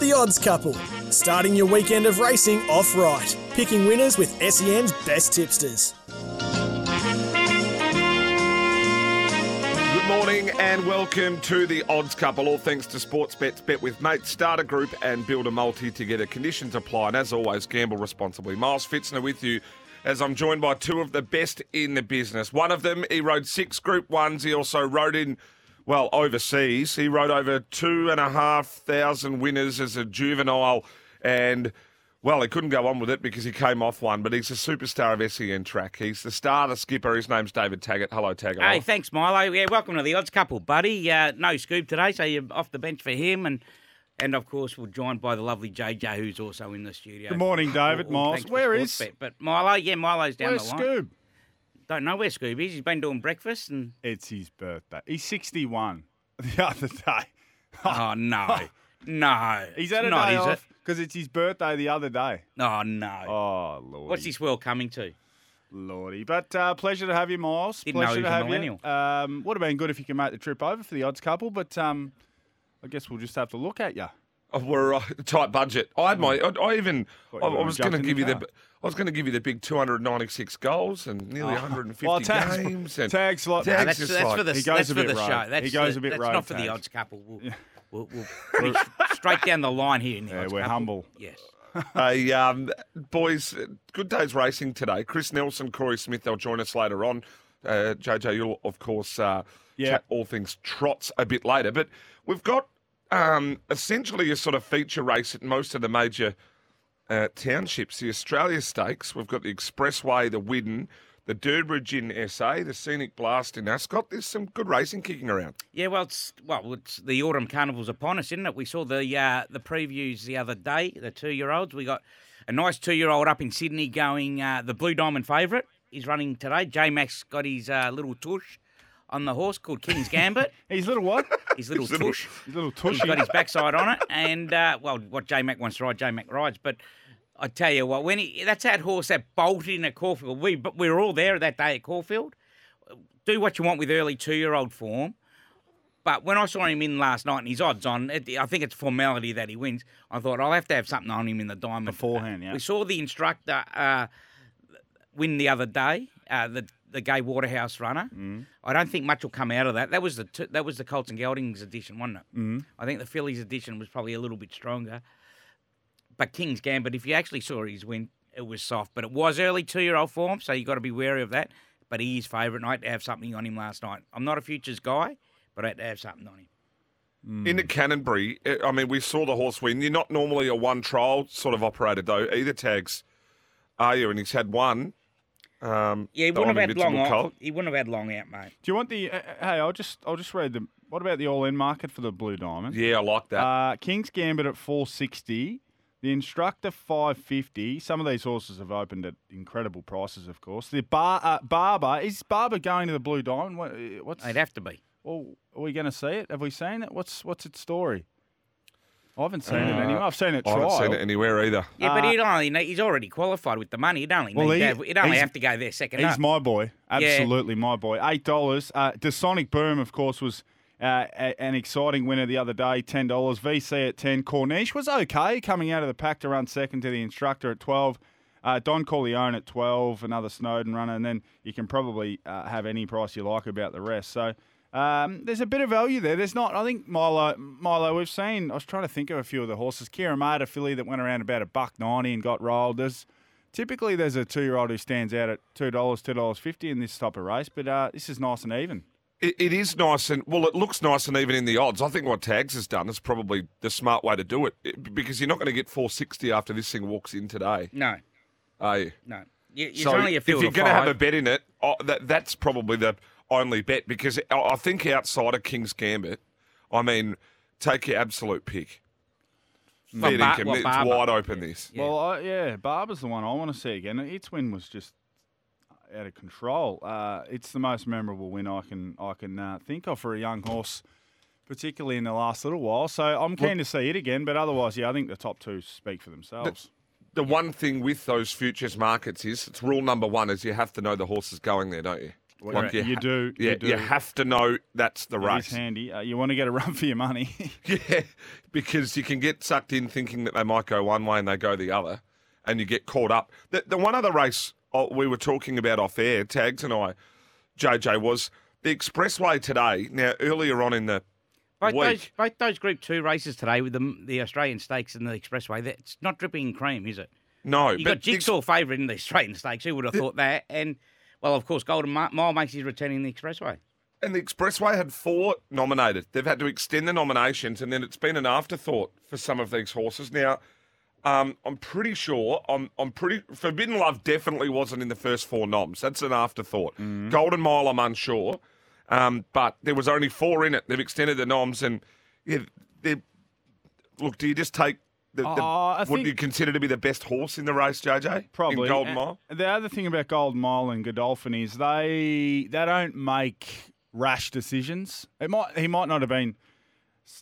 The Odds Couple, starting your weekend of racing off right, picking winners with SEN's best tipsters. Good morning and welcome to the Odds Couple. All thanks to Sportsbets. Bet with mates, start a group and build a multi together. Conditions apply. And as always, gamble responsibly. Miles Fitzner with you as I'm joined by two of the best in the business. One of them, he rode six Group Ones. He also rode in, well, overseas. He rode over two and a half thousand winners as a juvenile. And, well, he couldn't go on with it because he came off one, but he's a superstar of SEN track. He's the star, the skipper. His name's David Taggart. Hello, Taggart. Hey, thanks, Milo. Yeah, welcome to the Odds Couple, buddy. Uh, no scoop today, so you're off the bench for him, and and of course we're joined by the lovely JJ, who's also in the studio. Good morning, David. All- all Miles. Where is- Sportsbet. But Milo? Yeah, Milo's down Where's the line. Scoob? Don't know where Scoob is. He's been doing breakfast, and It's his birthday. He's 61 the other day. oh no, no, He's had a not, day is off because it's his birthday the other day. Oh no. Oh, Lord. What's this world coming to? Lordy. But uh, pleasure to have you, Miles. Didn't know pleasure he to was a have millennial. you. Um, would have been good if you could make the trip over for the odds couple, but um, I guess we'll just have to look at you. We're uh, tight budget. I had my. I, I even. I, Thought you were I was going to in give you the the. I was going to give you the big 296 goals and nearly 150 Well, tags, games. And tags like Tags No, that's, that's like- for the he goes that's a for the rogue. show. He That's goes the- a bit That's rogue, not for the odds couple. We'll, we'll, we'll pretty s- straight down the line here in the Yeah, odds we're couple. humble. Yes. Hey, um, boys, uh, good day's racing today. Chris Nelson, Corey Smith, they'll join us later on. Uh, JJ, you'll, of course, uh, Yeah. chat all things trots a bit later. But we've got um, essentially a sort of feature race at most of the major uh, townships. The Australia Stakes, we've got the Expressway, the Widden, the Durbridge in SA, the Scenic Blast in Ascot. There's some good racing kicking around. Yeah, well, it's well, it's the autumn carnival's upon us, isn't it? We saw the uh, the previews the other day. The two year olds. We got a nice two year old up in Sydney going uh, the Blue Diamond favourite. He's running today. J Mac's got his uh, little tush on the horse called King's Gambit. His little what? His little His little- tush. His little He's tushy. got his backside on it, and uh, well, what J Mac wants to ride, J Mac rides. But I tell you what, when he that's that horse that bolted in at Caulfield. We but we were all there that day at Caulfield. Do what you want with early two year old form. But when I saw him in last night and his odds on, it, I think it's formality that he wins. I thought I'll have to have something on him in the diamond Beforehand, yeah. We saw the instructor uh, win the other day, uh, the the Gai Waterhouse runner. Mm. I don't think much will come out of that. That was the t- that was the Colts and Geldings edition, wasn't it? Mm. I think the Fillies edition was probably a little bit stronger. But King's Gambit, if you actually saw his win, it was soft. But it was early two year old form, so you got to be wary of that. But he is favourite, and I had to have something on him last night. I'm not a futures guy, but I had to have something on him. In the Cannonbury, uh, I mean, we saw the horse win. You're not normally a one trial sort of operator, though. Either tags are you? And he's had one. Um, Yeah, he wouldn't have had long Invincible out. Colt. He wouldn't have had long out, mate. Do you want the? Uh, uh, hey, I'll just I'll just read the. What about the all-in market for the Blue Diamond? Yeah, I like that. Uh, King's Gambit at 460. The instructor 550. Some of these horses have opened at incredible prices, of course. The bar uh, Barber is Barber going to the Blue Diamond? What, uh, what's They'd have to be. well, are we going to see it? Have we seen it? What's what's its story? I haven't seen it Uh, anywhere. I've seen it I trial. haven't seen it anywhere either. Yeah, but Uh, he'd only need- he's already qualified with the money. He'd only Well, need he- to have, he'd only he's- have to go there second He's up. my boy. Absolutely my boy. Eight dollars. Uh, Sonic Boom, of course, was uh, a- an exciting winner the other day. Ten dollars. VC at ten. Corniche was okay coming out of the pack to run second to the instructor at twelve. Uh, Don Corleone at twelve. Another Snowden runner, and then you can probably uh, have any price you like about the rest. So. Um, there's a bit of value there. There's not. I think Milo. Milo. We've seen. I was trying to think of a few of the horses. Kira Made, a filly that went around about a buck ninety and got rolled. There's Typically, there's a two-year-old who stands out at two dollars, two dollars fifty in this type of race, but uh, this is nice and even. It, it is nice and well, it looks nice and even in the odds. I think what Tags has done is probably the smart way to do it, it- because you're not going to get 460 after this thing walks in today, no, are you? no. You, so only a if you're going to have a bet in it, oh, that that's probably the only bet because I I think outside of King's Gambit, I mean, take your absolute pick. Well, Fair Bar- well, it's Barber. wide open. This. Yeah. Well, I, yeah, Barber's the one I want to see again. Its win was just out of control. Uh, it's the most memorable win I can I can uh, think of for a young horse, particularly in the last little while. So I'm keen to see it again. But otherwise, yeah, I think the top two speak for themselves. The one thing with those futures markets is it's rule number one is you have to know the horse is going there, don't you? Well, Like you ha- do, you Yeah, do. you have to know that's the It is race. handy. Uh, you want to get a run for your money. Yeah, because you can get sucked in thinking that they might go one way and they go the other, and you get caught up. The, the one other race uh, we were talking about off air, Tags and I, JJ, was the expressway today. Now, earlier on in the Both week, those, both those Group Two races today with the the Australian Stakes and the Expressway, that- it's not dripping cream, is it? no, You but got Jigsaw favourite in the Australian Stakes. Who would have thought that? And well, of course, Golden Mile makes his return in the Expressway. And the Expressway had four nominated. They've had to extend the nominations, and then it's been an afterthought for some of these horses. Now, um, I'm pretty sure. I'm, I'm pretty. Forbidden Love definitely wasn't in the first four noms. That's an afterthought. Golden Mile, I'm unsure, um, but there was only four in it. They've extended the noms, and yeah, they look. Do you just take the, the what think- you consider to be the best horse in the race, JJ? Probably. in Golden Uh, Mile. The other thing about Golden Mile and Godolphin is they they don't make rash decisions. It might he might not have been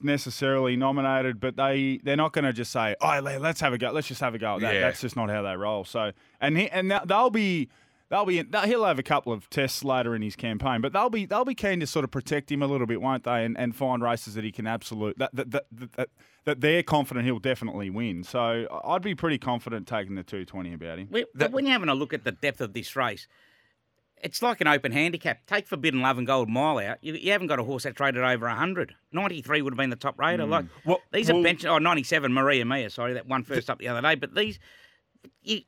necessarily nominated, but they they're not going to just say, "Oh, let's have a go. Let's just have a go at that." Yeah. That's just not how they roll. So, and he, and they'll be. They'll be they'll- he'll have a couple of tests later in his campaign, but they'll be they'll be keen to sort of protect him a little bit, won't they? And, and find races that he can absolute that that, that that that that they're confident he'll definitely win. So I'd be pretty confident taking the two twenty about him. We- but when you're having a look at the depth of this race, it's like an open handicap. Take Forbidden Love and Gold Mile out. You, you haven't got a horse that traded over 100. 93 would have been the top rater. Hmm. Like Well- these are bench. Oh, 97 Maria Mia. Sorry, that one first first up the other day. But these, you,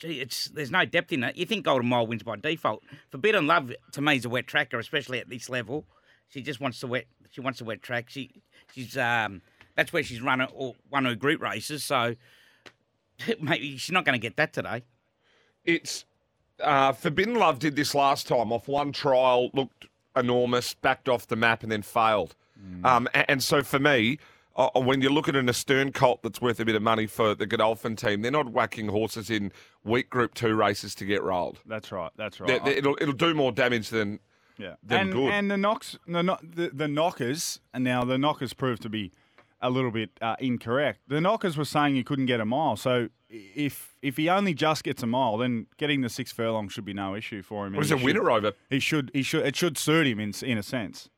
gee, it's there's no depth in it. You think Golden Mile wins by default. Forbidden Love to me is a wet tracker, especially at this level. She just wants to wet. She wants a wet track. She she's um that's where she's run or won her group races. So maybe she's not going to get that today. It's uh, Forbidden Love did this last time off one trial, looked enormous, backed off the map, and then failed. Um, a- and, so for me, when you look at an Astern colt that's worth a bit of money for the Godolphin team, they're not whacking horses in weak Group Two races to get rolled. That's right. That's right. They- they- it'll it'll do more damage than Yeah, them and, good. and the knocks, the, the the knockers, and now the knockers proved to be a little bit uh, incorrect. The knockers were saying you couldn't get a mile, so if if he only just gets a mile, then getting the six furlong should be no issue for him. was a he winner over. he should he should it should suit him in in a sense.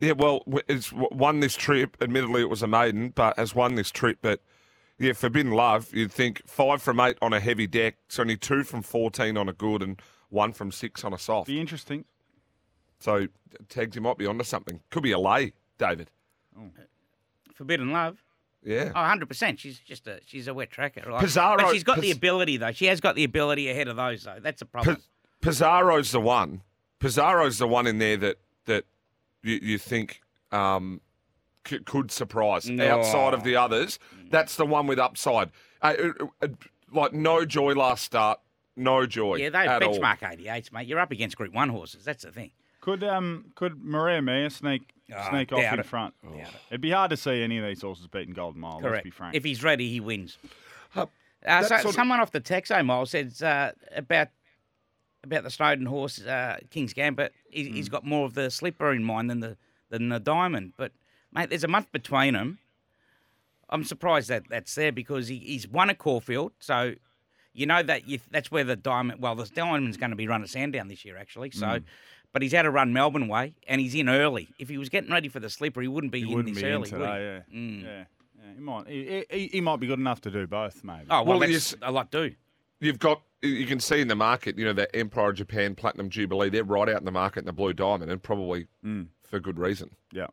Yeah, well, it's won this trip. Admittedly, it was a maiden, but has won this trip. But yeah, Forbidden Love, you'd think five from eight on a heavy deck. It's only two from 14 on a good and one from six on a soft. Be interesting. So, Tags, you might be onto something. Could be a lay, David. Oh. Forbidden Love. Yeah. Oh, 100%. She's just a she's a wet tracker. Like, Pizarro- but she's got the ability though. She has got the ability ahead of those though. That's a problem. P- Pizarro's the one. Pizarro's the one in there that that you, you think um, c- could surprise No. outside of the others. That's the one with upside. Uh, uh, uh, like no joy last start. No joy. yeah, they benchmark 88s, mate. You're up against Group 1 horses. That's the thing. Could um could Maria Mia sneak Ah, sneak off in it. front? Doubt it. It'd be hard to see any of these horses beating Golden Mile. Let's Correct. be frank. If he's ready, he wins. Uh, Uh, so, sort of- someone off the Texo mile said uh, about about the Snowden horse, uh, King's Gambit. He, Hmm. He's got more of the slipper in mind than the than the diamond. But mate, there's a month between them. I'm surprised that that's there because he, he's won at Caulfield, so you know that you, that's where the diamond. Well, the diamond's going to be run at Sandown this year, actually. So. Hmm. But he's had to run Melbourne way, and he's in early. If he was getting ready for the slipper, he wouldn't be he in wouldn't this be early. would he? today. Yeah. Mm. yeah, yeah. He might he, he, he might be good enough to do both, maybe. Oh well, Well, that's a lot do. You've got you can see in the market, you know, that Empire Japan Platinum Jubilee. They're right out in the market in the Blue Diamond, and probably for good reason. Yeah.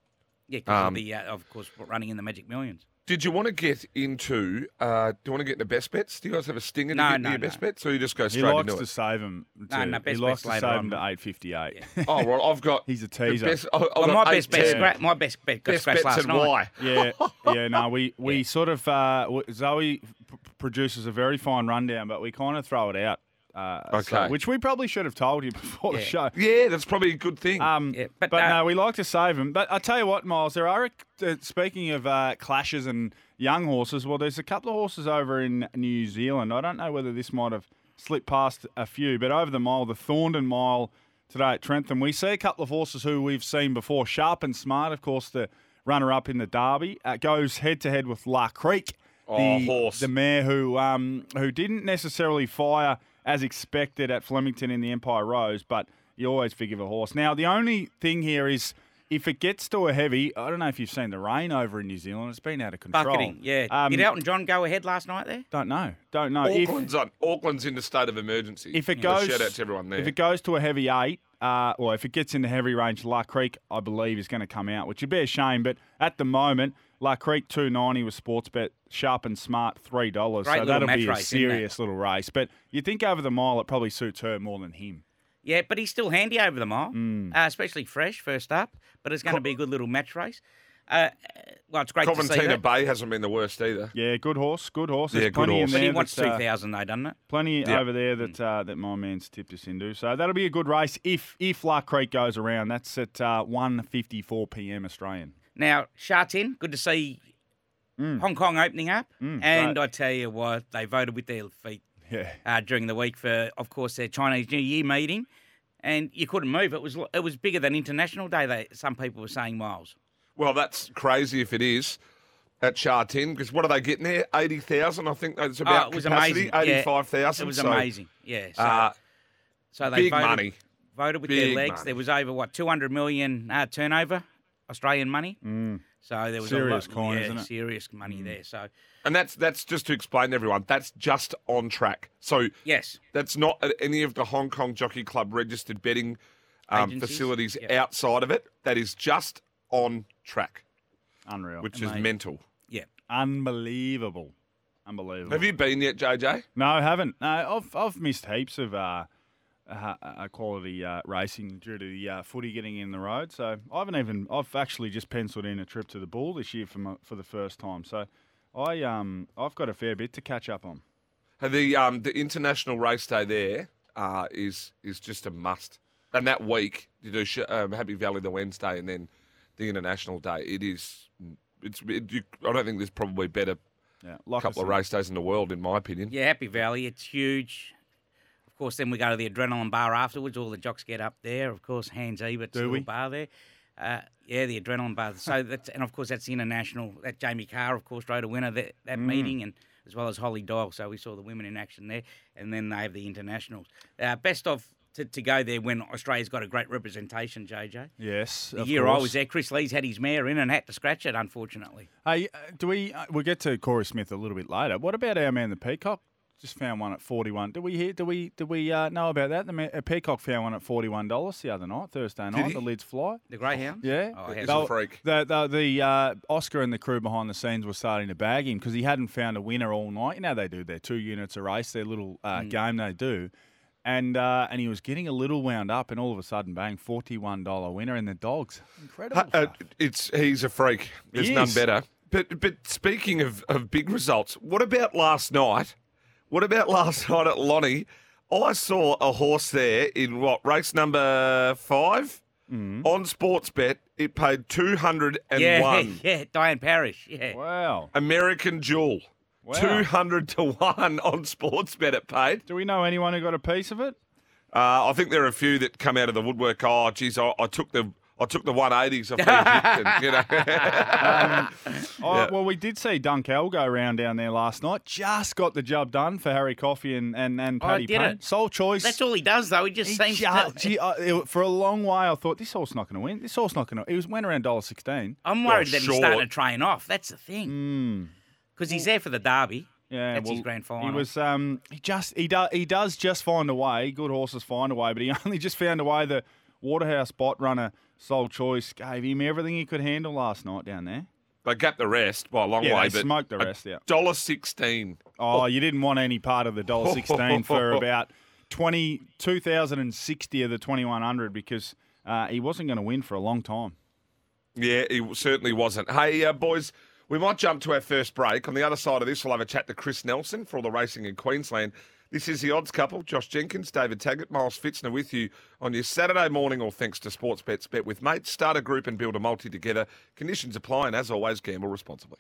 Yeah, because Um, of uh, of course running in the Magic Millions. Did you want to get into? Uh, do you want to get into best bets? Do you guys have a stinger No, to get no, into your no. best bets, or you just go straight into. He likes to it? save him. No, too. no, he likes bets to later save on, him to eight fifty eight. Oh, well, I've got. He's a teaser. Best, I- I've Well, my eight best bet, scra- my best bet got Best scratched bets last and night. why? yeah, yeah. No, we we sort of uh, Zoe p- produces a very fine rundown, but we kind of throw it out. Uh, so- Okay. which we probably should have told you before the show. Yeah, that's probably a good thing. Um, Yeah, but but, uh, no, we like to save them. But I tell you what, Miles, there are uh, speaking of uh, clashes and young horses. Well, there's a couple of horses over in New Zealand. I don't know whether this might have slipped past a few, but over the mile, the Thorndon Mile today at Trentham, we see a couple of horses who we've seen before. Sharp and Smart, of course, the runner-up in the Derby, uh, goes head-to-head with La Crique. Oh, the, horse. the mare who um, who didn't necessarily fire as expected at Flemington in the Empire Rose, but you always forgive a horse. Now, the only thing here is if it gets to a heavy, I don't know if you've seen the rain over in New Zealand. It's been out of control. Bucketing, yeah. Um, Did Elton John go ahead last night there? Don't know. Don't know. If- Auckland's on. Auckland's in the state of emergency. if it goes, shout out to everyone there. If it goes to a heavy eight, uh, or if it gets in the heavy range, La Crique, I believe, is going to come out, which would be a shame. But at the moment, La Crique two ninety with sports bet, sharp and smart three dollars. So that'll be a race, isn't serious little race. But you think over the mile, it probably suits her more than him. Yeah, but he's still handy over the mile, Mm. uh, especially fresh first up. But it's going to be a good little match race. Uh, well, it's great to see Coventina that. Bay hasn't been the worst either. Yeah, good horse, good horse. Yeah, good plenty horse. in But he wants that, uh, two thousand though, doesn't it? Plenty Yeah. over there that uh, that my man's tipped us into. So that'll be a good race if if La Crique goes around. That's at uh, one fifty four p.m. Australian. Now, Shatin, good to see Mm. Hong Kong opening up. Mm, and great. I tell you what, they voted with their feet Yeah. uh, during the week for, of course, their Chinese New Year meeting. And you couldn't move. It was it was bigger than International Day. They, some people were saying miles. Well, that's crazy if it is at Sha Tin, because what are they getting there? 80,000, I think that's about oh, it was capacity. amazing. Yeah, 85,000. It was so, amazing. Yeah. So, Uh, so they big voted, money. voted with Big their legs. money. There was over what 200 million uh, turnover, Australian money. Mm. So there was Serious a lot, coin, yeah, isn't it? Mm. serious money there. So And that's that's just to explain to everyone, that's just on track. So yes, that's not at any of the Hong Kong Jockey Club registered betting um, facilities Yeah. outside of it. That is just on track, Unreal. which is mental. yeah. Unbelievable. Unbelievable. Have you been yet, JJ? No, I haven't. No, I've, I've missed heaps of uh, uh, uh, quality uh, racing due to the uh, footy getting in the road. So I haven't even. I've actually just penciled in a trip to the Bull this year for my, for the first time. So I um I've got a fair bit to catch up on. The um the international race day there uh, is is just a must. And that week you do um, Happy Valley the Wednesday and then the international day. It is. It's. It, you, I don't think there's probably better Yeah, like I couple of race days in the world, in my opinion. Yeah, Happy Valley, it's huge. Of course, then we go to the adrenaline bar afterwards. All the jocks get up there. Of course, Hans Ebert's Do little bar there. Uh, yeah, the adrenaline bar. So that's and of course that's the international. That Jamie Kah, of course, rode a winner that that Mm. meeting, and as well as Holly Doyle. So we saw the women in action there, and then they have the internationals. Uh, best of to, to go there when Australia's got a great representation. JJ. Yes, The of year I was there, Chris Lee's had his mare in and had to scratch it, unfortunately. Hey, uh, do we? Uh, we'll get to Corey Smith a little bit later. What about our man, the Peacock? Just found one at forty-one. Do we hear? Do we? Do we uh, know about that? The ma- Peacock found one at forty-one dollars the other night, Thursday night. The lids fly. The greyhound. Yeah, Oh, He's yeah. a They'll- freak. The the, the uh, Oscar and the crew behind the scenes were starting to bag him because he hadn't found a winner all night. You know they do their two units a race, their little uh, Mm. game they do, and uh, and he was getting a little wound up, and all of a sudden, bang, forty-one dollar winner in the dogs. Incredible. Uh, uh, it's he's a freak. There's He none is. better. But but speaking of, of big results, what about last night? What about last night at Lonnie? I saw a horse there in what race number five Mm. on Sportsbet. It paid two hundred and Yeah, yeah, Diane Parrish. Yeah. wow. American Jewel. Wow. Two hundred to one on Sportsbet. It paid. Do we know anyone who got a piece of it? Uh, I think there are a few that come out of the woodwork. Oh, geez, I, I took the I took the one eighties off Egyptian. You know. Oh, well, we did see Dunk L go around down there last night. Just got the job done for Harry Coffey and, and, and Oh, Paddy did Payne. it? Sole choice. That's all he does, though. He just He seems ju- to. gee, I- it- for a long way, I thought this horse not going to win. This horse not going to. He was went around dollar sixteen. I'm worried that he's short. starting to train off. That's the thing. Mm. Because he's there for the derby. Yeah, That's his well, grand final. He was. Um, he just. He does. He does just find a way. Good horses find a way, but he only just found a way. The Waterhouse Bott runner, sole choice, gave him everything he could handle last night down there. They gapped the rest by a long Yeah, way, they but smoked the rest out. dollar sixteen. Oh, you didn't want any part of the dollar sixteen for about 20, 2,060 of the twenty one hundred because uh, he wasn't going to win for a long time. Yeah, he certainly wasn't. Hey, uh, boys, we might jump to our first break. On the other side of this, we'll have a chat to Chris Nelson for all the racing in Queensland. This is the odds couple, Josh Jenkins, David Taggart, Miles Fitzner with you on your Saturday morning, all thanks to Sports Bets. Bet with mates, start a group and build a multi together. Conditions apply, and as always, gamble responsibly.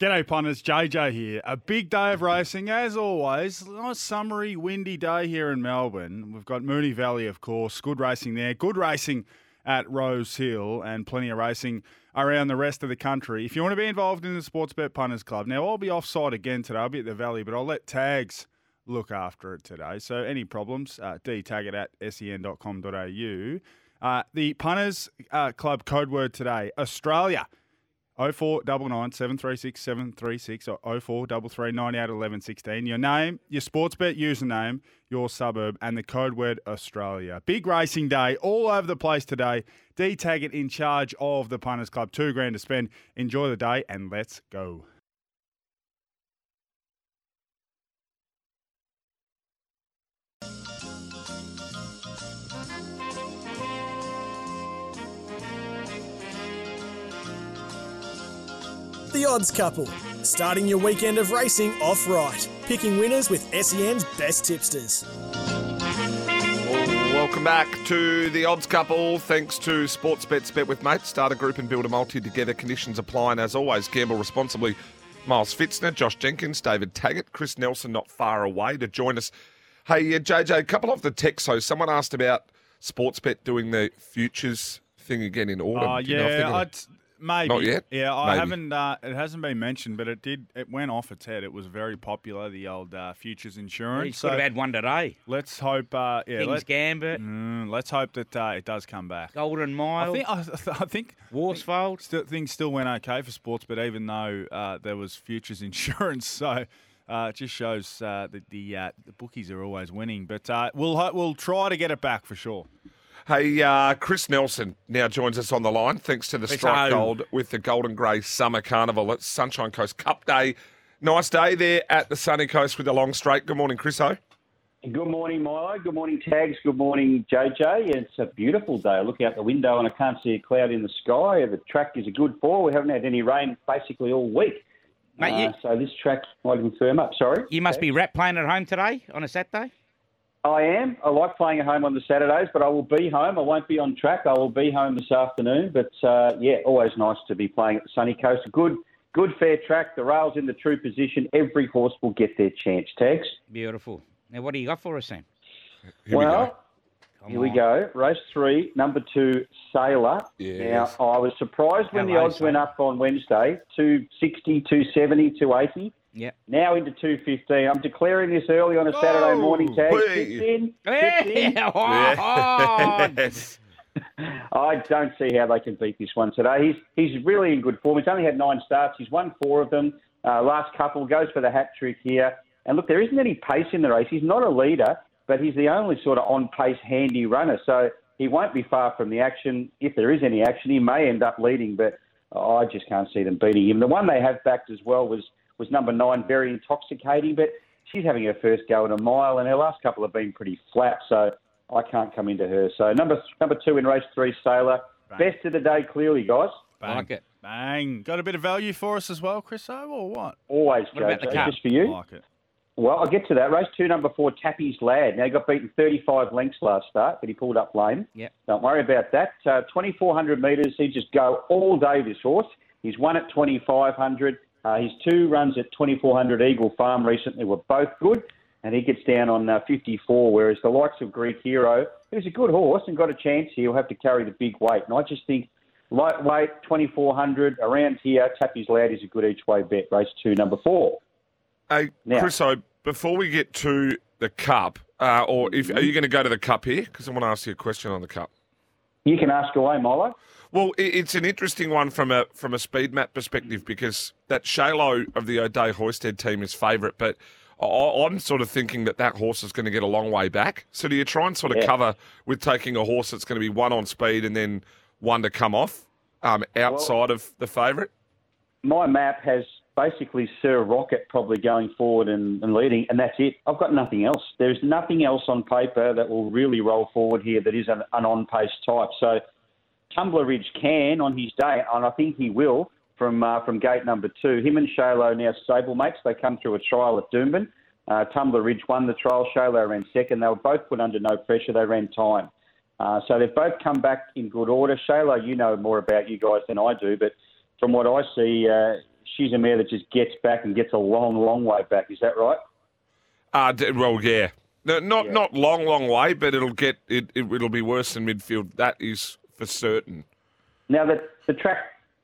G'day punters, JJ here. A big day of racing, as always. Nice summery, windy day here in Melbourne. We've got Moonee Valley, of course. Good racing there. Good racing at Rose Hill, and plenty of racing around the rest of the country. If you want to be involved in the Sportsbet Punters Club, now I'll be offside again today. I'll be at the Valley, but I'll let Tags look after it today. So any problems, uh, detag it at sen.com.au. Uh, the punters uh, club code word today, Australia. 0499 736 736 or 0433 98 11 16. Your name, your sports bet username, your suburb, and the code word Australia. Big racing day all over the place today. D Taggart in charge of the Punters Club. Two grand to spend. Enjoy the day and let's go. Odds Couple, starting your weekend of racing off right, picking winners with SEN's best tipsters. Welcome back to the Odds Couple. Thanks to Sportsbets Bet with Mates. Start a group and build a multi together. Conditions apply. And as always, gamble responsibly. Miles Fitzner, Josh Jenkins, David Taggart, Chris Nelson not far away to join us. Hey, uh, JJ, a couple of the texts. So someone asked about Sportsbet doing the futures thing again in autumn. Uh, Do you know if they're yeah, gonna- I'd, maybe. Not yet? Yeah, I Maybe. haven't. Uh, it hasn't been mentioned, but it did. It went off its head. It was very popular. The old uh, futures insurance. He's could have had one today. let's hope. Uh, yeah, Kings let, Gambit, mm, let's hope that uh, it does come back. Golden Mile, I think. I, I think. Worsfold. Still, things still went okay for sports, but even though uh, there was futures insurance, so uh, it just shows uh, that the uh, the bookies are always winning. But uh, we'll we'll try to get it back for sure. Hey, uh, Chris Nelson now joins us on the line thanks to the Chris Strike O. Gold with the Golden Grey Summer Carnival at Sunshine Coast Cup Day. Nice day there at the sunny coast with the long straight. Good morning, Chris O. Good morning, Milo. Good morning, Tags. Good morning, JJ. It's a beautiful day. I look out the window and I can't see a cloud in the sky. The track is a good fall. We haven't had any rain basically all week. Mate, you- Uh, so this track might even firm up. Sorry. You must be rap playing at home today on a Saturday. I am. I like playing at home on the Saturdays, but I will be home. I won't be on track. I will be home this afternoon. But uh, yeah, always nice to be playing at the sunny coast. Good, good fair track. The rails in the true position. Every horse will get their chance. Tags. Beautiful. Now, what do you got for us, Sam? Here well, go. Come Here we go. Race three, number two, Sailor. Yes. Now, I was surprised when the Hello, odds went up on Wednesday 260, 270, 280. Yep. Now into 215. I'm declaring this early on a Saturday morning tag. Whee. Fits in. Fits in. Yeah. oh, Yes. I don't see how they can beat this one today. He's he's really in good form. He's only had nine starts. He's won four of them. Uh, last couple goes for the hat trick here. And look, there isn't any pace in the race. He's not a leader, but he's the only sort of on pace, handy runner. So he won't be far from the action. If there is any action, he may end up leading, but I just can't see them beating him. The one they have backed as well was was number nine, very intoxicating, but she's having her first go at a mile, and her last couple have been pretty flat. So I can't come into her. So number number two in race three, Sailor. Best of the day, clearly, guys. Bang. Like it. Bang. Got a bit of value for us as well, Chris O, or what? Always, What about the JJ, cup? just for you. Like it. Well, I'll get to that. Race two, number four, Tappy's Lad. Now, he got beaten 35 lengths last start, but he pulled up lame. Yep. Don't worry about that. Uh, 2,400 metres. He just go all day, this horse. He's won at 2,500. Uh, his two runs at 2,400 Eagle Farm recently were both good, and he gets down on uh, 54, whereas the likes of Greek Hero, who's a good horse and got a chance here, will have to carry the big weight. And I just think lightweight, 2,400, around here, Tappy's Lad is a good each way bet. Race two, number four. Hey, Now- Chris O, before we get to the cup, uh, or if are you going to go to the cup here? Because I want to ask you a question on the cup. You can ask away, Milo. Well, it's an interesting one from a from a speed map perspective because that Shalo of the O'Day Hoisted team is favourite, but I, I'm sort of thinking that that horse is going to get a long way back. So do you try and sort of Yeah. cover with taking a horse that's going to be one on speed and then one to come off um, outside of the favourite? my map has basically Sir Rocket probably going forward and, and leading, and that's it. I've got nothing else. There's nothing else on paper that will really roll forward here that is an, an on pace type. So Tumbler Ridge can on his day, and I think he will from uh, from gate number two. Him and Shalo now stablemates. They come through a trial at Doomben. Uh, Tumbler Ridge won the trial. Shalo ran second. They were both put under no pressure. They ran time. Uh, so they've both come back in good order. Shayla, you know more about you guys than I do, but from what I see, uh, she's a mare that just gets back and gets a long, long way back. Is that right? Uh, well, yeah. No, not not long, long way, but it'll get it, it. It'll be worse than midfield. That is for certain. Now that the track,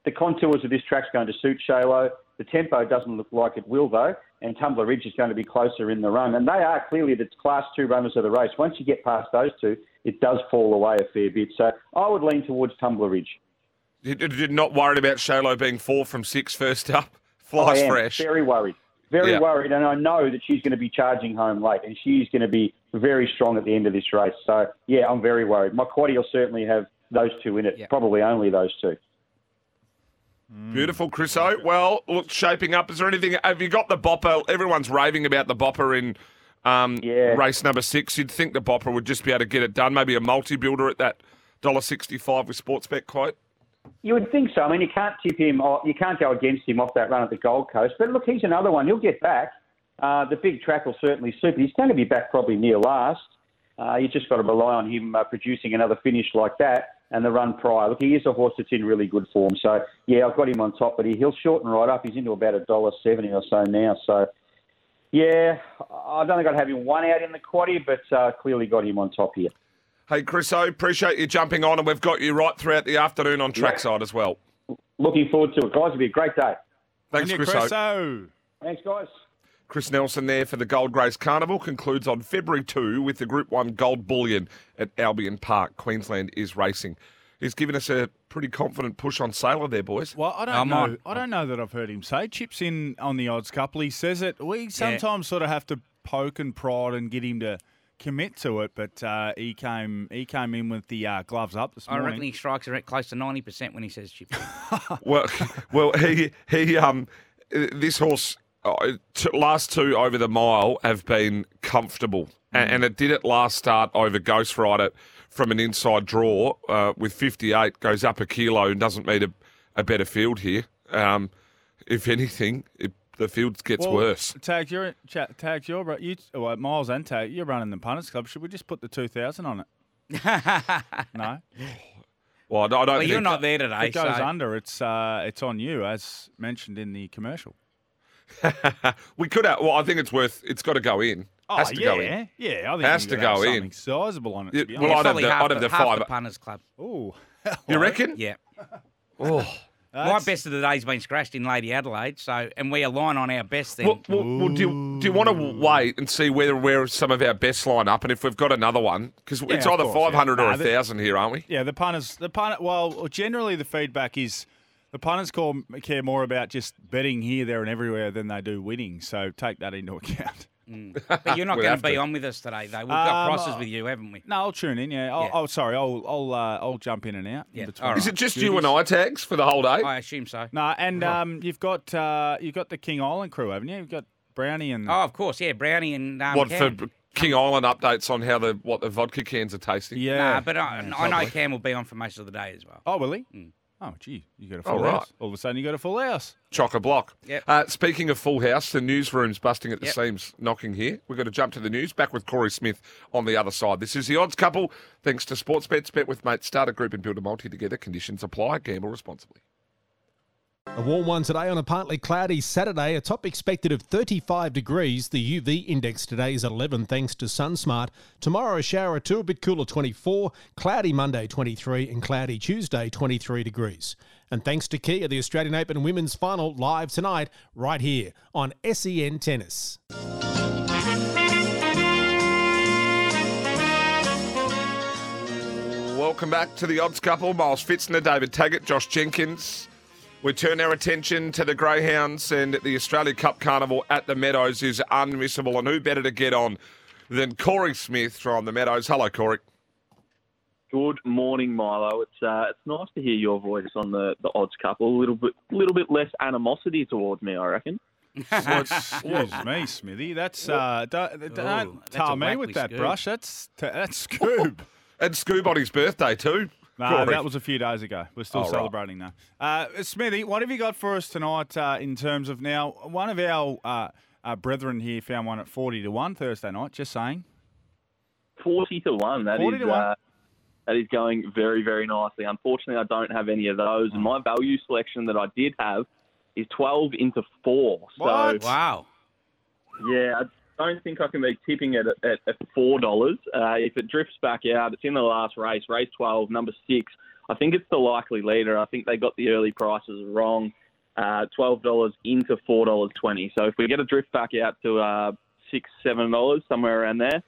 the contours of this track's going to suit Shalo. The tempo doesn't look like it will though. and Tumbler Ridge is going to be closer in the run. And they are clearly the class two runners of the race. Once you get past those two, it does fall away a fair bit. So I would lean towards Tumbler Ridge. You're not worried about Shalo being four from six first up? Flies fresh. very worried. Very Yeah. worried, and I know that she's going to be charging home late, and she's going to be very strong at the end of this race. So, yeah, I'm very worried. My quaddy will certainly have those two in it, Yeah. probably only those two. Beautiful, Chris O. Well, look, shaping up. Is there anything? Have you got the bopper? Everyone's raving about the bopper in um, Yeah. race number six. You'd think the bopper would just be able to get it done. Maybe a multi builder at that dollar sixty-five with Sportsbet quote. You would think so. I mean, you can't tip him, or you can't go against him off that run at the Gold Coast. But look, he's another one. He'll get back. Uh, the big track will certainly suit. He's going to be back probably near last. Uh, you just got to rely on him uh, producing another finish like that and the run prior. Look, he is a horse that's in really good form. So yeah, I've got him on top, but he, he'll shorten right up. He's into about a dollar seventy or so now. So yeah, I don't think I'd have him one out in the quaddy, but uh, clearly got him on top here. Hey, Chris O, appreciate you jumping on, and we've got you right throughout the afternoon on trackside as well. Looking forward to it, guys. It'll be a great day. Thanks, And Chris O. Thanks, guys. Chris Nelson there for the Gold Grace Carnival concludes on February 2 with the Group 1 Gold Bullion at Albion Park. Queensland is racing. He's given us a pretty confident push on Sailor there, boys. Well, I don't I'm know. I don't know that I've heard him say. Chips in on the odds couple. He says it. We sometimes sort of have to poke and prod and get him to commit to it. But uh, he came. He came in with the uh, gloves up this morning. I reckon he strikes around close to ninety percent when he says chip. Well, well, he he um, this horse uh, t- last two over the mile have been comfortable, A- and, it did it last start over Ghost Rider from an inside draw uh, with 58 goes up a kilo and doesn't meet a, a better field here. Um, if anything, it, the field gets Well, worse. Tags, you're cha- tags, you're ru- you. Well, Miles and Tag, you're running the punters club. Should we just put the two thousand on it? no, Well, I don't, well, think you're not there if today, it goes so under. It's uh, it's on you, as mentioned in the commercial. we could have. Well, I think it's worth. It's got oh, to go in. Has to Oh, yeah, go in. yeah. I think Has you to go in. something Sizable on it. Yeah, To be well. I'd have the- half, I'd have the, the half five- the punters club. Ooh. You reckon? Yeah. Oh. My best of the day's been scratched in Lady Adelaide, so and we align on our best then. Well, well, well, do, you, do you want to wait and see whether where some of our best line up, and if we've got another one, because it's either course, yeah. five hundred or Nah, a the- thousand here, aren't we? Yeah, the punters, the punter. Well, generally the feedback is the punters call, care more about just betting here, there, and everywhere than they do winning. So take that into account. but you're not going to be on with us today, though. We've got Um, crosses with you, haven't we? No, I'll tune in. Yeah. I'll, Yeah. Oh, sorry. I'll I'll uh, I'll jump in and out. in Yeah, between all right. Is it just duties. you and I tags for the whole day? I assume so. No, and um, you've got uh, you've got the King Island crew, haven't you? You've got Brownie and Oh, of course, yeah. Brownie and um, what Cam. for King Island updates on how the what the vodka cans are tasting? yeah. Nah, but I, Yeah, I know. Cam will be on for most of the day as well. Oh, will he? Oh, gee, you got a full Oh, right. house. All of a sudden, you got a full house. Chock a block. Yep. Uh, speaking of full house, the newsroom's busting at the Yep. seams, knocking here. We've got to jump to the news. Back with Corey Smith on the other side. This is the odds couple. Thanks to Sportsbets. Bet with mates. Start a group and build a multi together. Conditions apply. Gamble responsibly. A warm one today on a partly cloudy Saturday. A top expected of 35 degrees. The UV index today is 11 thanks to SunSmart. Tomorrow a shower or two, a bit cooler 24. Cloudy Monday 23 and cloudy Tuesday 23 degrees. And thanks to Kia, the Australian Open Women's Final live tonight right here on SEN Tennis. Welcome back to the odds couple. Miles Fitzner, David Taggart, Josh Jenkins. We turn our attention to the Greyhounds and the Australia Cup Carnival at the Meadows is unmissable. And who better to get on than Corey Smith from the Meadows? Hello, Corey. Good morning, Milo. It's uh, it's nice to hear your voice on the, the odds couple. A little bit, little bit less animosity towards me, I reckon. Excuse me, Smithy. That's uh, don't, don't that's a tar me with that Scoob. brush. That's that's Scoob. And Scoob on his birthday, too. No, Corey. that was a few days ago. We're still Oh, right. celebrating now. Uh, Smithy, what have you got for us tonight uh, in terms of now? One of our uh, uh, brethren here found one at 40 to 1 Thursday night, just saying. Forty to one. That is 40 to one. Uh, that is going very, very nicely. Unfortunately, I don't have any of those, and my value selection that I did have is twelve into four. What? So Wow. yeah, I don't think I can be tipping it at, at, at four dollars. Uh, if it drifts back out, it's in the last race, race twelve, number six. I think it's the likely leader. I think they got the early prices wrong. uh, twelve dollars into four dollars twenty. So if we get a drift back out to uh, six, seven dollars somewhere around there,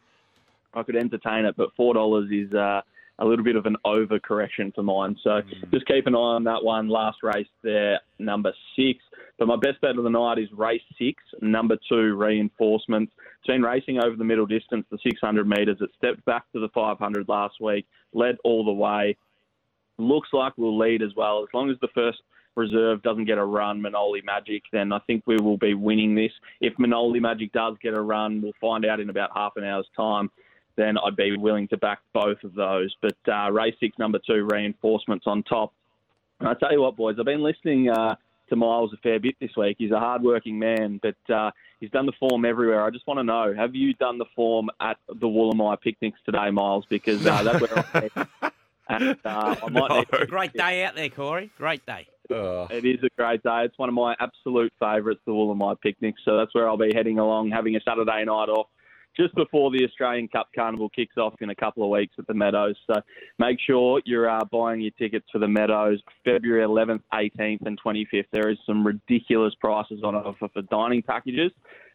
I could entertain it. But four dollars is uh, a little bit of an overcorrection for mine. So just keep an eye on that one. Last race there, number six. But my best bet of the night is race six, number two, reinforcements. It's been racing over the middle distance, the 600 metres. It stepped back to the 500 last week, led all the way. Looks like we'll lead as well. As long as the first reserve doesn't get a run, Manoli Magic, then I think we will be winning this. If Manoli Magic does get a run, we'll find out in about half an hour's time. Then I'd be willing to back both of those. But uh, race six, number two, reinforcements on top. And I tell you what, boys, I've been listening uh, to Miles a fair bit this week. He's a hard-working man, but uh, he's done the form everywhere. I just want to know: Have you done the form at the Woolamai picnics today, Miles? Because uh, that's where I'm and, uh, I might need to- Great day out there, Corey. Great day. It is a great day. It's one of my absolute favourites, the Woolamai picnics. So that's where I'll be heading along, having a Saturday night off just before the Australian Cup Carnival kicks off in a couple of weeks at the Meadows. So make sure you're uh, buying your tickets for the Meadows February 11th, 18th, and 25th. There is some ridiculous prices on offer for dining packages.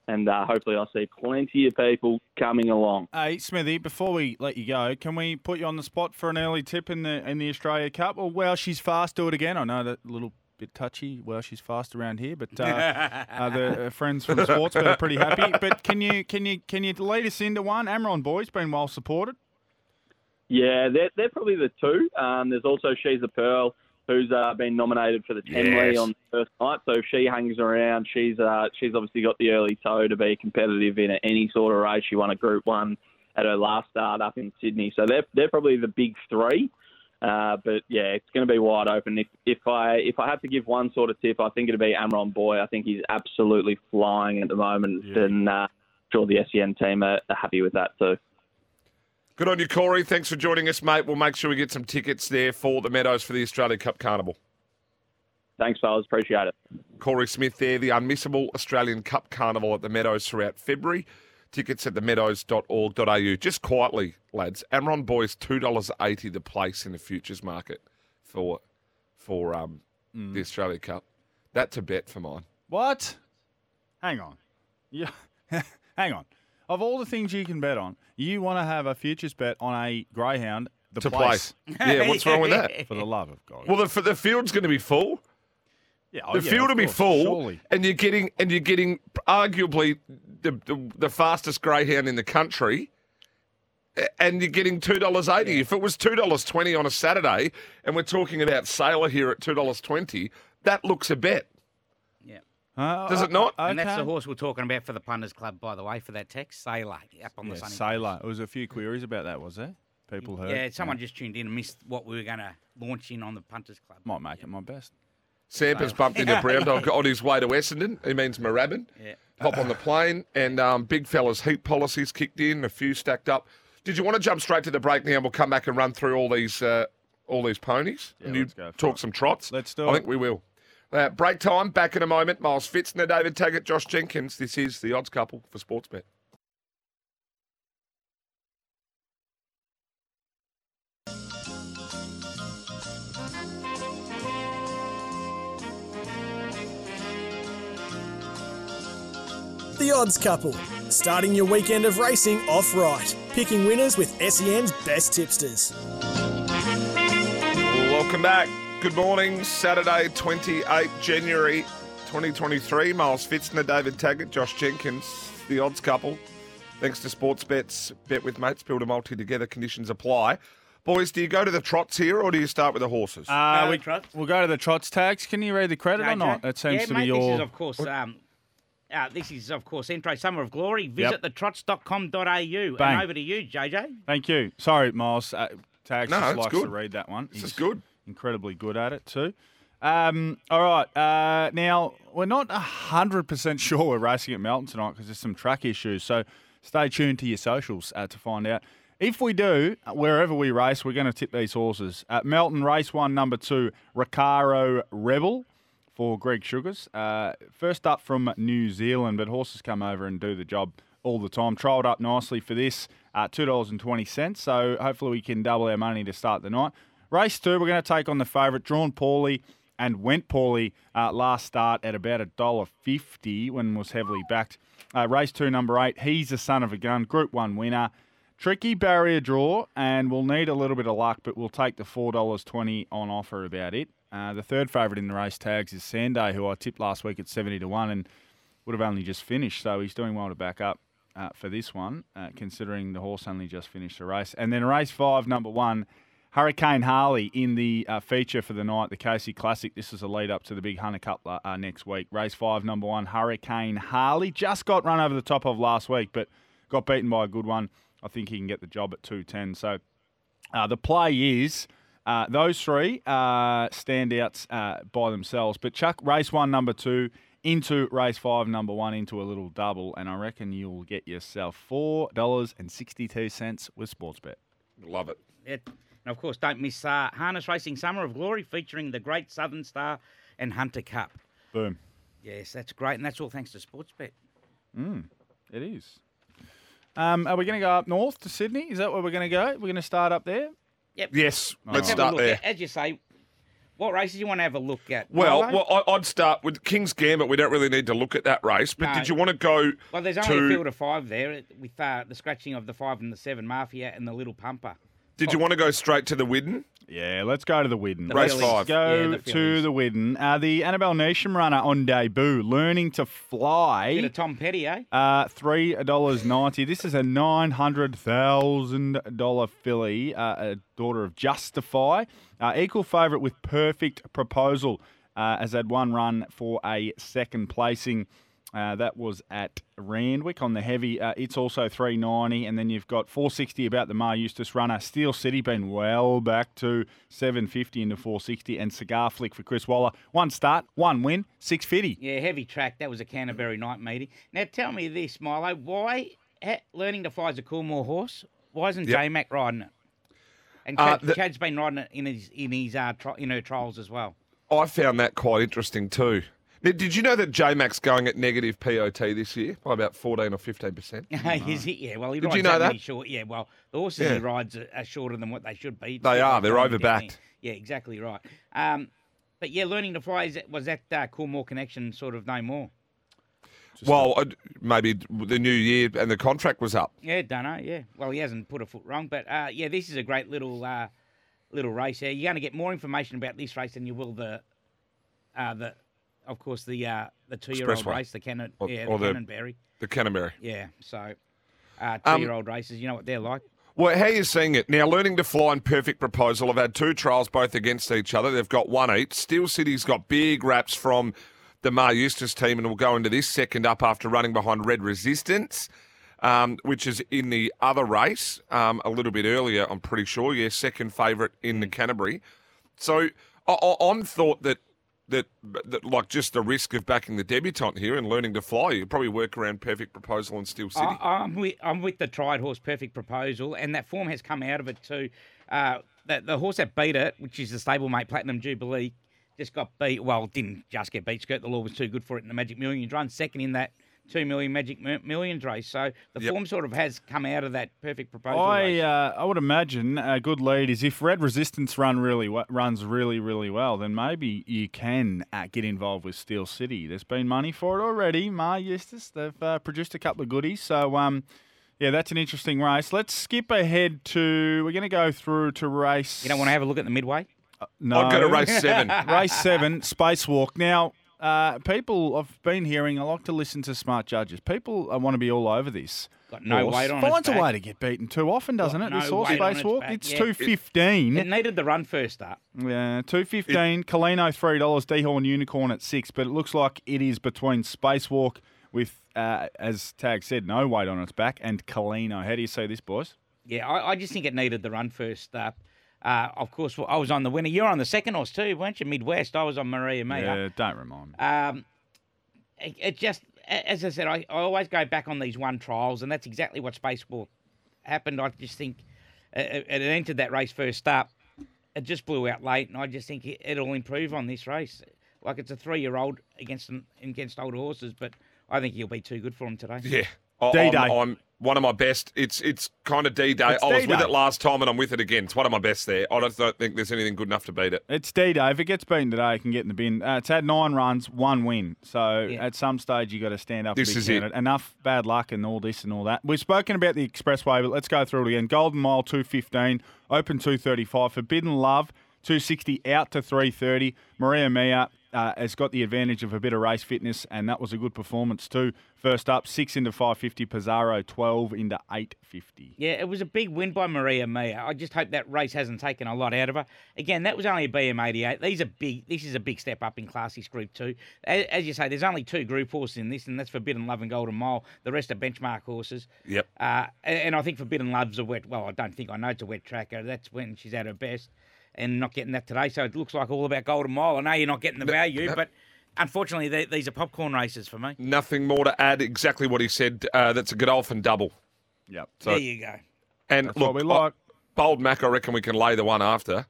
And uh, hopefully, I'll see plenty of people coming along. Hey Smithy, before we let you go, can we put you on the spot for an early tip in the in the Australia Cup? Well, she's fast. Do it again. I know that little bit touchy. Well, she's fast around here, but uh, uh, the uh, friends from Sportsbet are pretty happy. But can you can you can you lead us into one? Amron boys been well supported. Yeah, they're, they're probably the two. Um, there's also She's a Pearl, who's uh, been nominated for the Temlee Yes. on the first night. So if she hangs around, she's uh, she's obviously got the early toe to be competitive in any sort of race. She won a Group One at her last start up in Sydney. So they're they're probably the big three. Uh, but yeah, it's going to be wide open. If if I if I had to give one sort of tip, I think it'd be Amron Boy. I think he's absolutely flying at the moment, and uh, sure the SEN team are, are happy with that too. Good on you, Corey. Thanks for joining us, mate. We'll make sure we get some tickets there for the Meadows for the Australia Cup Carnival. Thanks, fellas. Appreciate it. Corey Smith there, the unmissable Australian Cup Carnival at the Meadows throughout February. Tickets at themeadows.org.au. Just quietly, lads. Amron Boys two dollars eighty the place in the futures market for for um, the Australia Cup. That's a bet for mine. What? Hang on. Yeah. Hang on. Of all the things you can bet on, you want to have a futures bet on a greyhound. The To place. play. Yeah, what's wrong with that? For the love of God. Well, the, the field's going to be full. Yeah, oh, The yeah, field will be course, full, Surely. and you're getting and you're getting arguably the, the the fastest greyhound in the country, and you're getting two dollars eighty. If it was two dollars twenty on a Saturday, and we're talking about Sailor here at two dollars twenty, that looks a bet. Yeah. Uh, Does it not? And that's the horse we're talking about for the punters club, by the way, for that text. Sailor up on Yeah, the sunny. Sailor. There was a few queries about that, was there? People heard. Yeah, someone just tuned in and missed what we were going to launch in on the punters club. Might make it my best. Sampers bumped into Brown Dog on his way to Essendon. He means Moorabbin. Yeah. Hop on the plane, and um, big fella's heat policies kicked in. A few stacked up. Did you want to jump straight to the break now? We'll come back and run through all these uh, all these ponies. Yeah, and you let's go talk it. some trots. Let's do I it. think we will. Uh, break time. Back in a moment. Miles Fitzner, David Taggart, Josh Jenkins. This is the odds couple for Sportsbet. The Odds Couple, starting your weekend of racing off right, picking winners with SEN's best tipsters. Welcome back. Good morning. Saturday, 28 January 2023. Miles Fitzner, David Taggart, Josh Jenkins, the odds couple. Thanks to Sportsbets. Bet with mates, build a multi together, conditions apply. Boys, do you go to the trots here or do you start with the horses? Uh, No, we, trots. we'll go to the trots tags. Can you read the credit or not? That seems yeah, to mate, be your. This is, of course, um, uh, this is, of course, Entry Summer of Glory. Visit thetrots.com.au. Bang. And over to you, JJ. Thank you. Sorry, Miles. Uh, tags No, just likes good. to read that one. This is good. Incredibly good at it too. Um, all right. Uh, now we're not hundred percent sure we're racing at Melton tonight because there's some track issues. So stay tuned to your socials uh, to find out. If we do, uh, wherever we race, we're going to tip these horses. At Melton, race one, number two, Recaro Rebel for Greg Sugars. Uh, first up from New Zealand, but horses come over and do the job all the time. Trialled up nicely for this, uh, $2.20. So hopefully we can double our money to start the night. Race two, we're going to take on the favourite, drawn poorly and went poorly uh, last start at about a dollar fifty when was heavily backed. Uh, race two, number eight. He's a son of a gun. Group one winner. Tricky barrier draw, and we'll need a little bit of luck, but we'll take the four dollars twenty on offer about it. Uh, the third favourite in the race tags is Sanday, who I tipped last week at seventy to one, and would have only just finished, so he's doing well to back up uh, for this one, uh, considering the horse only just finished the race. And then race five, number one, Hurricane Harley in the uh, feature for the night, the Casey Classic. This is a lead up to the big Hunter Cup uh, next week. Race five, number one, Hurricane Harley. Just got run over the top of last week, but got beaten by a good one. I think he can get the job at 210. So uh, the play is. Uh, those three uh, standouts uh, by themselves, but Chuck race one, number two, into race five, number one, into a little double, and I reckon you'll get yourself four dollars and sixty-two cents with Sportsbet. Love it. It, and of course, don't miss uh, Harness Racing Summer of Glory featuring the Great Southern Star and Hunter Cup. Boom. Yes, that's great, and that's all thanks to Sportsbet. It is. Um, are we going to go up north to Sydney? Is that where we're going to go? We're going to start up there. Yep. Yes, let's a start look there. at- as you say, what races do you want to have a look at? Well, Marlo? well, I- I'd start with King's Gambit. We don't really need to look at that race, but No. did you want to go Well, there's to? only a field of five there with uh, the scratching of the five and the seven, Mafia and the Little Pumper. Did you want to go straight to the Widden? Yeah, let's go to the Widden. Race five. Go Yeah, the to the Widden. Uh, the Annabel Neasham runner on debut, learning to Bit fly. of Tom Petty, eh? Uh, three dollars ninety. This is a nine hundred thousand dollar filly, uh, a daughter of Justify. Uh, equal favourite with perfect proposal. Uh, has had one run for a second placing. Uh, that was at Randwick on the heavy. Uh, it's also 390, and then you've got 460 about the Maher Eustace runner. Steel City been well back to 750 into 460, and Cigar Flick for Chris Waller. One start, one win, 650. Yeah, heavy track. That was a Canterbury night meeting. Now, tell me this, Milo. Why ha, learning to fly is a Coolmore horse? Why isn't Yep. J Mac riding it? And Uh, Chad, the- Chad's been riding it in his in his uh, tri- in her trials as well. I found that quite interesting too. Now, did you know that J Mac's going at negative POT this year by about 14 or 15 percent? Is he? Yeah. Well, he Did rides you know that, that? many short. Yeah. Well, the horses Yeah. he rides are, are shorter than what they should be. They are. They're trying to get overbacked. there. Yeah, exactly right. Um, but yeah, learning to fly is, was that uh, Coolmore connection sort of no more. Well, uh, maybe the new year and the contract was up. Yeah, don't know. Yeah, well, he hasn't put a foot wrong, but uh, yeah, this is a great little uh, little race. Here. you're going to get more information about this race than you will the uh, the, of course, the uh, the two year old Expressway. race, the Cannon, Or- yeah, or the the- Canonberry. The Canterbury. Yeah, so uh, two Um, year old races, you know what they're like. Well, how are you seeing it? Now, learning to fly and perfect proposal. I've had two trials both against each other. They've got one each. Steel City's got big raps from the Maher Eustace team, and will go into this second up after running behind Red Resistance, um, which is in the other race um, a little bit earlier, I'm pretty sure. Yeah, second favourite in the Canterbury. So I, I, I'm thought that, that that like just the risk of backing the debutant here and learning to fly, you probably work around perfect proposal and Steel City. I, I'm with I'm with the tried horse, perfect proposal, and that form has come out of it too. Uh, the, the horse that beat it, which is the stablemate Platinum Jubilee, just got beat. Well, didn't just get beat. Skirt the Law was too good for it in the Magic Millions run, second in that two million Magic Millions race. So the Yep. form sort of has come out of that perfect proposal. I race. uh, I would imagine a good lead is if Red Resistance run really runs really really well, then maybe you can uh, get involved with Steel City. There's been money for it already. Maher Eustace they've uh, produced a couple of goodies, so um, yeah, that's an interesting race. Let's skip ahead to we're going to go through to race. you don't want to have a look at the midway. no I'll go to race seven. race seven, Spacewalk. Now, uh, people, I've been hearing, I like to listen to smart judges. People I want to be all over this. Got no horse. weight on Finds a way to get beaten too often, doesn't Got it? This no horse, weight on its Spacewalk. It's yeah. two fifteen. It needed the run first up. Yeah, two fifteen. Colino three dollars. Dehorn Unicorn at six. But it looks like it is between Spacewalk with, uh, as Tag said, no weight on its back, and Colino. How do you see this, boys? Yeah, I, I just think it needed the run first up. Uh, of course, I was on the winner. You're on the second horse too, weren't you? Midwest. I was on Maria Mia. Yeah, don't remind me. Um, it, it just, as I said, I, I always go back on these one trials, and that's exactly what Spacewalk happened. I just think it, it entered that race first up. It just blew out late, and I just think it, it'll improve on this race. Like it's a three-year-old against an- against older horses, but I think he'll be too good for him today. Yeah. I- D-Day. I'm, I'm one of my best. It's it's kind of D Day. I was with D-Day. it last time and I'm with it again. It's one of my best there. I don't, don't think there's anything good enough to beat it. It's D Day. If it gets beaten today, it can get in the bin. Uh, it's had nine runs, one win. So Yeah. at some stage, you've got to stand up. This and be is it. Enough bad luck and all this and all that. We've spoken about the expressway, but let's go through it again. Golden Mile two fifteen, Open two thirty five, Forbidden Love two sixty out to three thirty. Maria Mia. Uh, has got the advantage of a bit of race fitness, and that was a good performance too. First up, six into five fifty. Pizarro twelve into eight fifty. Yeah, it was a big win by Maria Mia. I just hope that race hasn't taken a lot out of her. Again, that was only a BM88. These are big. This is a big step up in class. This Group Two, as, as you say, there's only two Group horses in this, and that's Forbidden Love and Golden Mile. The rest are benchmark horses. Yep. Uh, and, and I think Forbidden Love's a wet. Well, I don't think I know it's a wet tracker. That's when she's at her best, and not getting that today. So it looks like all about Golden Mile. I know you're not getting the value, but unfortunately, they, these are popcorn races for me. Nothing more to add. Exactly what he said. Uh, that's a Godolphin double. Yep. So there you go. and That's look, what we like. I- Bold Mac, I reckon we can lay the one after.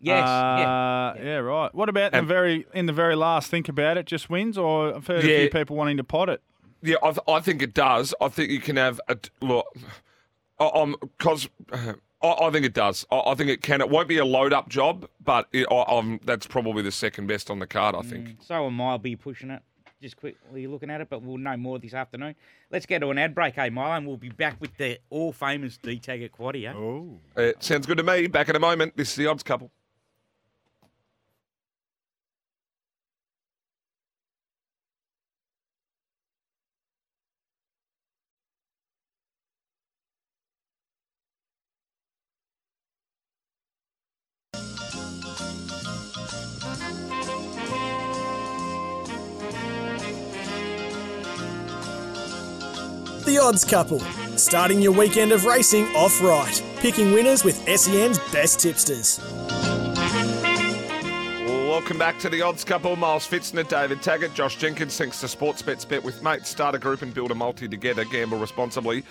Yes. yeah. Uh, yeah. right. What about And- the very in the very last? Think about it. Just wins, or I've heard a few people wanting to pot it. Yeah, I, th- I think it does. I think you can have a look. I'm because I, I think it does. I, I think it can. It won't be a load up job, but it, I, I'm, that's probably the second best on the card. I think. So am I. I'll be pushing it. Just quickly looking at it, but we'll know more this afternoon. Let's get to an ad break, eh, Milo, and we'll be back with the all famous D Tag at Quaddy, eh? Oh. It sounds good to me. Back in a moment. This is the odds couple. The Odds Couple, starting your weekend of racing off right, picking winners with SEN's best tipsters. Welcome back to the odds couple. Miles Fitzner, David Taggart, Josh Jenkins. Thanks to Sportsbets Bet with mates. Start a group and build a multi together. Gamble responsibly.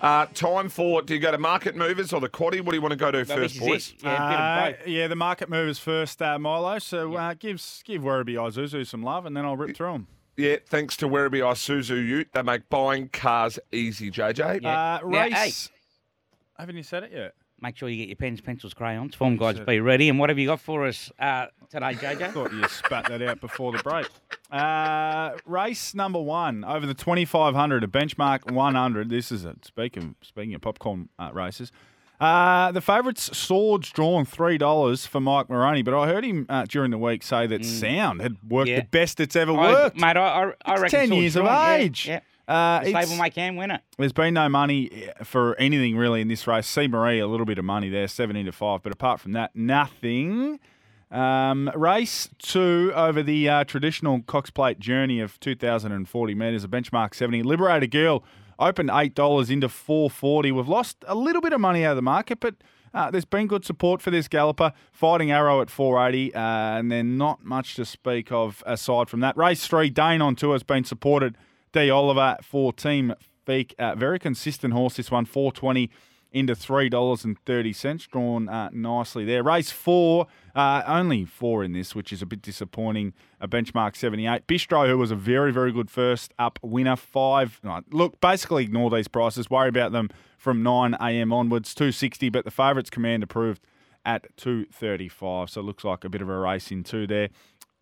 Uh, time for. Do you go to market movers or the quaddy? What do you want to go to Well, first, this boys? Yeah, Uh, yeah, the market movers first, uh, Milo. So uh, gives give Werribee Isuzu some love, and then I'll rip through them. Yeah, thanks to Werribee Isuzu Ute, they make buying cars easy. JJ. Yeah. Uh, Now, race. Haven't you said it yet? Make sure you get your pens, pencils, crayons. Form guides be ready. And what have you got for us uh, today, JJ? Thought you spat that out before the break. Uh, race number one over the 2500, a benchmark 100. This is a speaking speaking of popcorn uh, races. Uh, the favourites swords drawn three dollars for Mike Moroney, but I heard him uh, during the week say that sound had worked Yeah. the best it's ever I, worked. mate, I, I, I It's reckon 10 years of drawn, yeah, age. Yeah, Uh, The it's- stablemate can win it. there's been no money for anything really in this race. See Marie, a little bit of money there, 17 to 5. But apart from that, nothing. Um, race two over the uh, traditional Cox Plate journey of 2,040 metres, a benchmark 70. Liberator Girl opened $8 into 440. We've lost a little bit of money out of the market, but uh, there's been good support for this galloper. Fighting Arrow at 480, uh, and then not much to speak of aside from that. Race three, Dane on two has been supported. D. Oliver for Team Feek. Uh, very consistent horse, this one, 420 into $3.30. Drawn uh, nicely there. Race four, uh, only four in this, which is a bit disappointing. A benchmark 78. Bistro, who was a very, very good first up winner, five. look, basically ignore these prices. Worry about them from 9 a.m. onwards. 260, but the favourites command approved at 235. So it looks like a bit of a race in two there.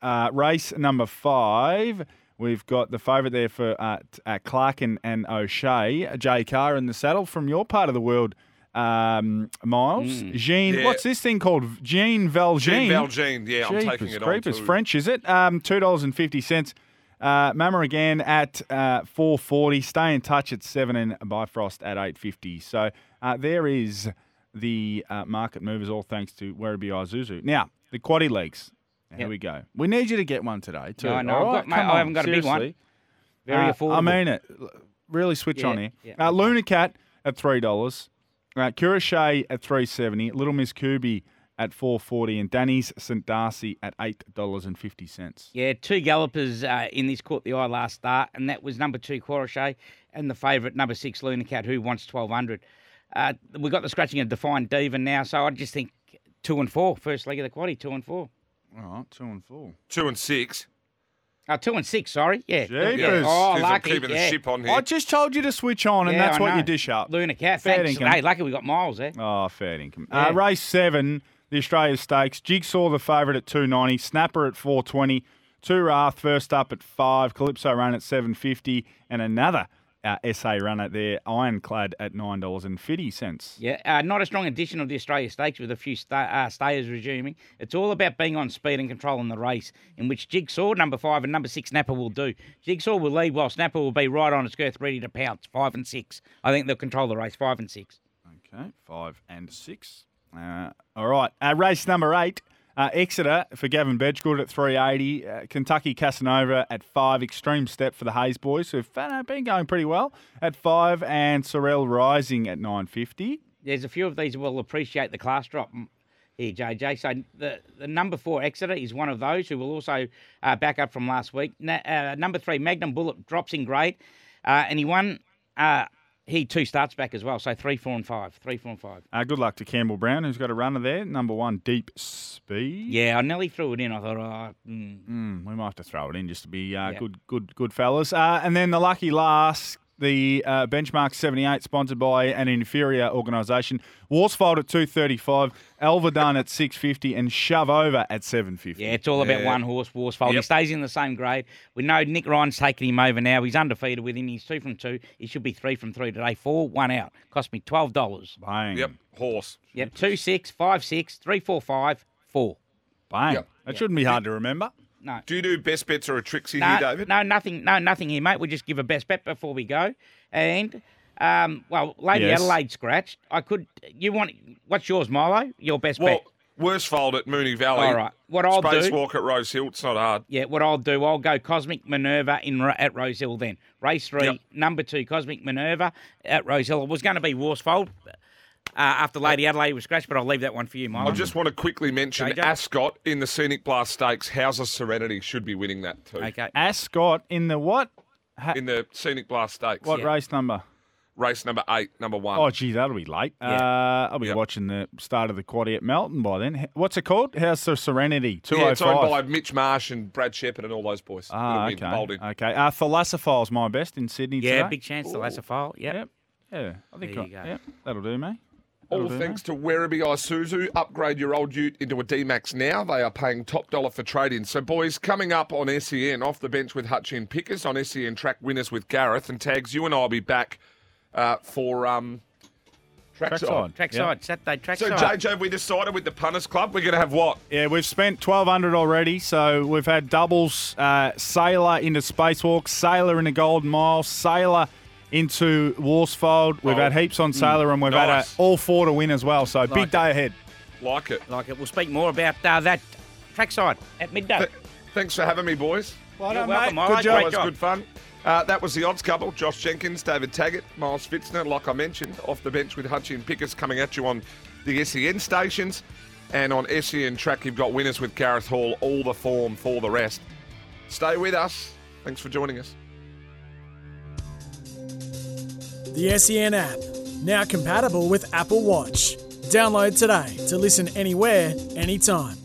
Uh, race number five. We've got the favourite there for uh, t- uh, Clark and, and O'Shea, Jay Carr in the saddle from your part of the world, um, Miles. Jean, Yeah. what's this thing called? Jean Valjean. Jean Valjean. Yeah, I'm taking it creepers. on. too. French, is it? Um, $2.50. Uh, Mama again at uh, 440. Stay in touch at 7 and Bifrost at 850. So uh, there is the uh, market movers, all thanks to Werribee Isuzu. Now, the quaddy Here we go. We need you to get one today, too. No, no, all I've right? got- mate, I haven't got a big one. Very Uh, affordable. I mean it. Really switch Yeah, on here. yeah. Uh, Luna Cat at three dollars. Uh, Curachet at three seventy. Little Miss Kubi at four forty, and Danny's St Darcy at eight dollars and fifty cents. Yeah, two gallopers uh, in this caught the eye last start, and that was number two Corachet and the favourite number six Luna Cat, who wants twelve hundred. Uh, we got the scratching of Defined Diva now, so I just think two and four, first leg of the quaddy, two and four. All right, two and four. Two and six. Oh, two and six, sorry. Yeah. Jeepers. yeah. Oh, He's not lucky. keeping yeah. the ship on here. I just told you to switch on, and Yeah, that's I what know. you dish up. Luna Cat, Fair thanks. dinkum. Hey, lucky we got Miles there. Oh, fair income. Yeah. Uh, race seven, the Australia Stakes. Jigsaw the favourite at two ninety. Snapper at four twenty. Two Wrath first up at five. Calypso run at seven fifty, and another uh, SA runner there, Ironclad at nine dollars and fifty cents. Yeah, uh, not a strong addition of the Australia Stakes with a few sta uh, stayers resuming. It's all about being on speed and controlling the race, in which Jigsaw, number five, and number six, Snapper will do. Jigsaw will lead while Snapper will be right on its girth, ready to pounce. Five and six. I think they'll control the race, five and six. Okay, five and six. Uh, all right, uh, race number eight. Uh, Exeter for Gavin Bedggood at 380. Uh, Kentucky Casanova at five. Extreme Step for the Hayes boys, who've uh, been going pretty well at five. And Sorel Rising at 950. There's a few of these will appreciate the class drop here, JJ. So the, the number four, Exeter, is one of those who will also uh, back up from last week. Na- uh, number three, Magnum Bullet, drops in grade, uh, and he won. Uh, he two starts back as well, so three, four, and five. Three, four, and five. Uh, good luck to Campbell Brown, who's got a runner there. Number one, Deep Speed. Yeah, I nearly threw it in. I thought, oh, mm. Mm, we might have to throw it in just to be uh, Yeah. good, good, good fellas. Uh, and then the lucky last, the uh, benchmark 78, sponsored by an inferior organisation. Worsfold at 235, Elverdun at 650, and Shove Over at 750. yeah, it's all about Yeah. one horse, Worsfold. He stays in the same grade. We know Nick Ryan's taking him over now. He's undefeated with him. He's two from two. He should be three from three today. Four, one out. Cost me twelve dollars. Bang. Yep, horse. Yep, two, six, five, six, three, four, five, four. Bang. Yep. That shouldn't be hard to remember. No. Do you do best bets or a Trixie No, here, David? no, nothing, no, nothing here, mate. We just give a best bet before we go, and um, well, Lady Yes. Adelaide scratched. I could. You want? What's yours, Milo? Your best bet? Well, bet? Worsfold at Moonee Valley. All right. What I'll do- Spacewalk at Rose Hill. It's not hard. Yeah, what I'll do, I'll go Cosmic Minerva in Ro- at Rosehill then. Race three, Yep. number two, Cosmic Minerva at Rosehill. It was going to be Worsfold uh, after Lady Adelaide was scratched, but I'll leave that one for you, Milo. I just want to quickly mention JJ. Ascot in the Scenic Blast Stakes. House of Serenity should be winning that too. Okay. Ascot in the what? Ha- In the Scenic Blast Stakes. what Yeah. race number? Race number eight, number one. Oh, gee, that'll be late. Yeah. Uh, I'll be Yep. watching the start of the quaddy at Melton by then. What's it called? House of Serenity? yeah, it's owned by Mitch Marsh and Brad Sheppard and all those boys. Ah, It'll win, okay. bowled in. Okay. Uh, Thalassophil's my best in Sydney yeah, today. big chance to Lasso file. Yep. Yep. Yeah, I think There I, you go. yep, that'll do me. All thanks to Werribee Isuzu. Upgrade your old ute into a D-Max now. They are paying top dollar for trade-in. So, boys, coming up on SEN, off the bench with Hutchin Pickers, on SEN Track Winners with Gareth, and Tags, you and I will be back uh, for um, Trackside. Trackside. Trackside, Yep. Saturday So, trackside. JJ, we decided with the Punters Club, we're going to have what? Yeah, we've spent twelve hundred already. So we've had doubles, uh, Sailor into Spacewalk, Sailor into Golden Mile, Sailor into Worsfold. We've Oh. had heaps on Sailor, and we've had Nice. uh, all four to win as well. So big it. day ahead. Like it. like it. We'll speak more about uh, that trackside at midday. Th- thanks for having me, boys. Well You're welcome, Milo. Good Great job. It was job. good fun. Uh, that was the odds couple. Josh Jenkins, David Taggart, Miles Fitzner, like I mentioned, off the bench with Hutchin Pickers coming at you on the SEN stations. And on SEN track, you've got winners with Gareth Hall, all the form for the rest. Stay with us. Thanks for joining us. The SEN app, now compatible with Apple Watch. Download today to listen anywhere, anytime.